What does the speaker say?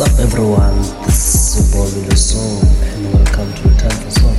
What's up everyone? This is Bobby Lusong and welcome to Return to Soul.